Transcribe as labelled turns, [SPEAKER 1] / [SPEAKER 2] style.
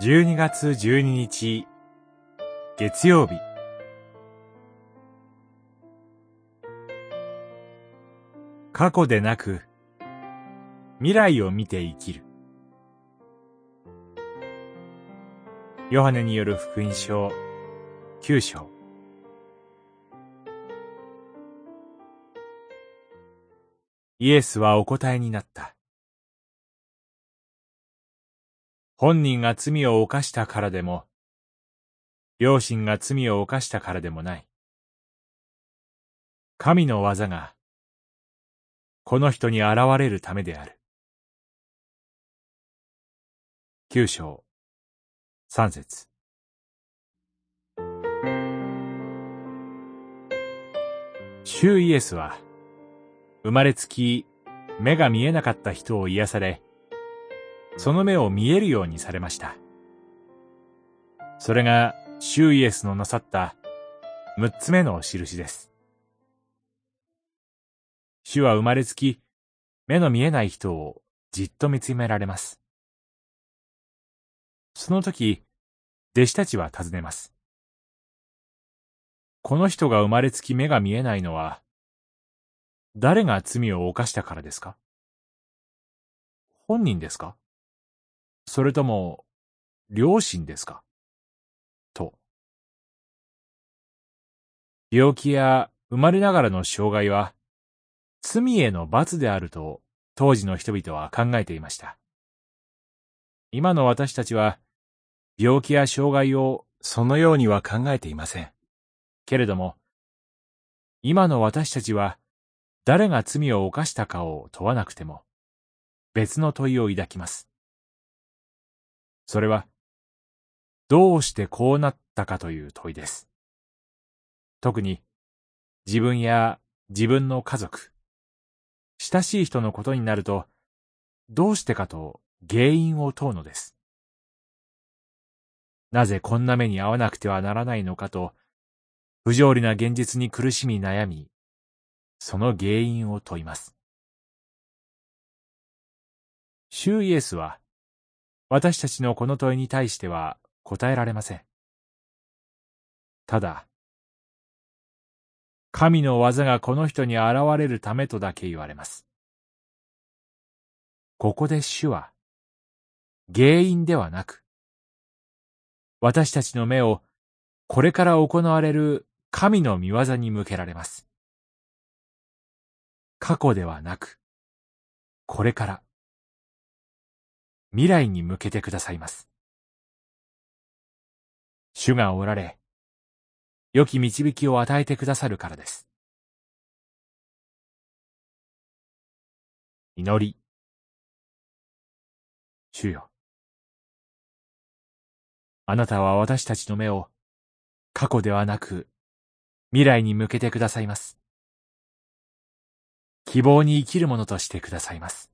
[SPEAKER 1] 12月12日月曜日。過去でなく未来を見て生きる。ヨハネによる福音書9章。イエスはお答えになった。本人が罪を犯したからでも、両親が罪を犯したからでもない。神の技が、この人に現れるためである。九章、三節。主イエスは、生まれつき目が見えなかった人を癒され、その目を見えるようにされました。それが、シュイエスのなさった六つ目の印です。主は生まれつき、目の見えない人をじっと見つめられます。その時、弟子たちは尋ねます。この人が生まれつき目が見えないのは、誰が罪を犯したからですか？本人ですか？それとも、両親ですか？と。病気や生まれながらの障害は、罪への罰であると当時の人々は考えていました。今の私たちは、病気や障害をそのようには考えていません。けれども、今の私たちは、誰が罪を犯したかを問わなくても、別の問いを抱きます。それは、どうしてこうなったかという問いです。特に、自分や自分の家族、親しい人のことになると、どうしてかと原因を問うのです。なぜこんな目に遭わなくてはならないのかと、不条理な現実に苦しみ悩み、その原因を問います。シューイエスは、私たちのこの問いに対しては答えられません。ただ、神の技がこの人に現れるためとだけ言われます。ここで主は、原因ではなく、私たちの目をこれから行われる神の見業に向けられます。過去ではなく、これから。未来に向けてくださいます。主がおられ、良き導きを与えてくださるからです。祈り。主よ。あなたは私たちの目を過去ではなく未来に向けてくださいます。希望に生きるものとしてくださいます。